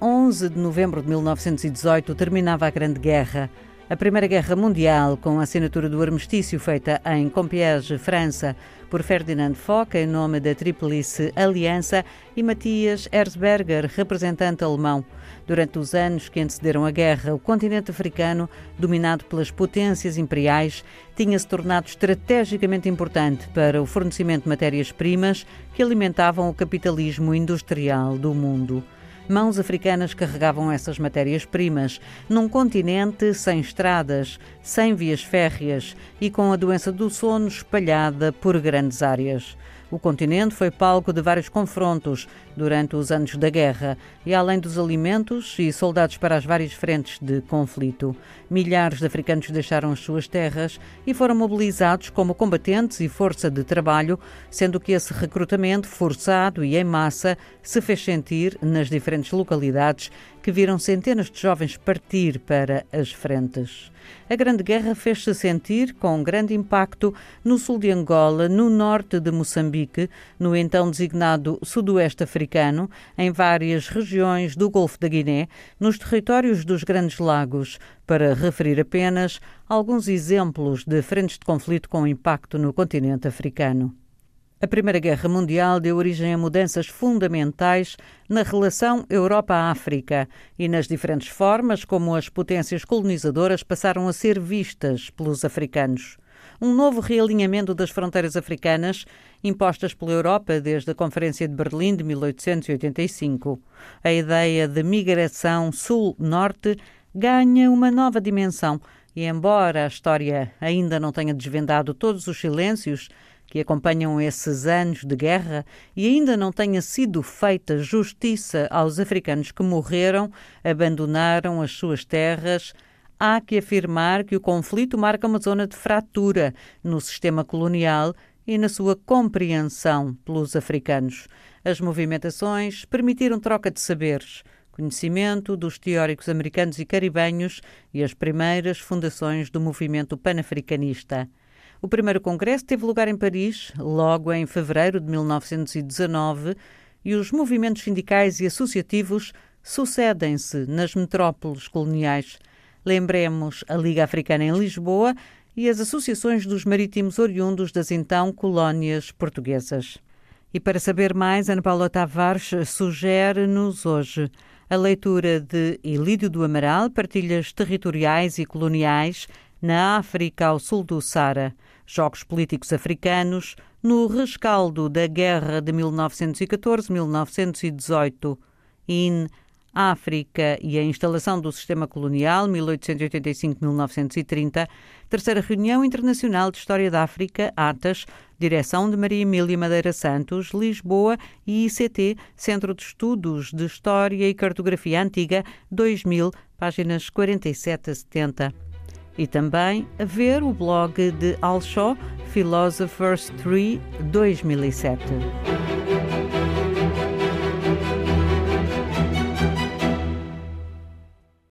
11 de novembro de 1918 terminava a Grande Guerra. A Primeira Guerra Mundial, com a assinatura do armistício feita em Compiègne, França, por Ferdinand Foch, em nome da Tríplice Aliança, e Matthias Erzberger, representante alemão. Durante os anos que antecederam a guerra, o continente africano, dominado pelas potências imperiais, tinha-se tornado estrategicamente importante para o fornecimento de matérias-primas que alimentavam o capitalismo industrial do mundo. Mãos africanas carregavam essas matérias-primas num continente sem estradas, sem vias férreas e com a doença do sono espalhada por grandes áreas. O continente foi palco de vários confrontos durante os anos da guerra e, além dos alimentos e soldados para as várias frentes de conflito, milhares de africanos deixaram as suas terras e foram mobilizados como combatentes e força de trabalho, sendo que esse recrutamento forçado e em massa se fez sentir nas diferentes localidades que viram centenas de jovens partir para as frentes. A Grande Guerra fez-se sentir com grande impacto no sul de Angola, no norte de Moçambique, no então designado Sudoeste Africano, em várias regiões do Golfo da Guiné, nos territórios dos Grandes Lagos, para referir apenas alguns exemplos de frentes de conflito com impacto no continente africano. A Primeira Guerra Mundial deu origem a mudanças fundamentais na relação Europa-África e nas diferentes formas como as potências colonizadoras passaram a ser vistas pelos africanos. Um novo realinhamento das fronteiras africanas impostas pela Europa desde a Conferência de Berlim de 1885. A ideia de migração sul-norte ganha uma nova dimensão e, embora a história ainda não tenha desvendado todos os silêncios, que acompanham esses anos de guerra e ainda não tenha sido feita justiça aos africanos que morreram, abandonaram as suas terras, há que afirmar que o conflito marca uma zona de fratura no sistema colonial e na sua compreensão pelos africanos. As movimentações permitiram troca de saberes, conhecimento dos teóricos americanos e caribenhos e as primeiras fundações do movimento panafricanista. O primeiro congresso teve lugar em Paris, logo em fevereiro de 1919, e os movimentos sindicais e associativos sucedem-se nas metrópoles coloniais. Lembremos a Liga Africana em Lisboa e as associações dos marítimos oriundos das então colónias portuguesas. E para saber mais, Ana Paula Tavares sugere-nos hoje a leitura de Ilídio do Amaral, Partilhas Territoriais e Coloniais na África ao sul do Sara. Jogos Políticos Africanos, no rescaldo da Guerra de 1914-1918, in África e a instalação do sistema colonial 1885-1930, terceira reunião internacional de História da África, ATAS, direção de Maria Emília Madeira Santos, Lisboa e ICT, Centro de Estudos de História e Cartografia Antiga, 2000, páginas 47 a 70 e também a ver o blog de Al Shaw, Philosophers 3 2007.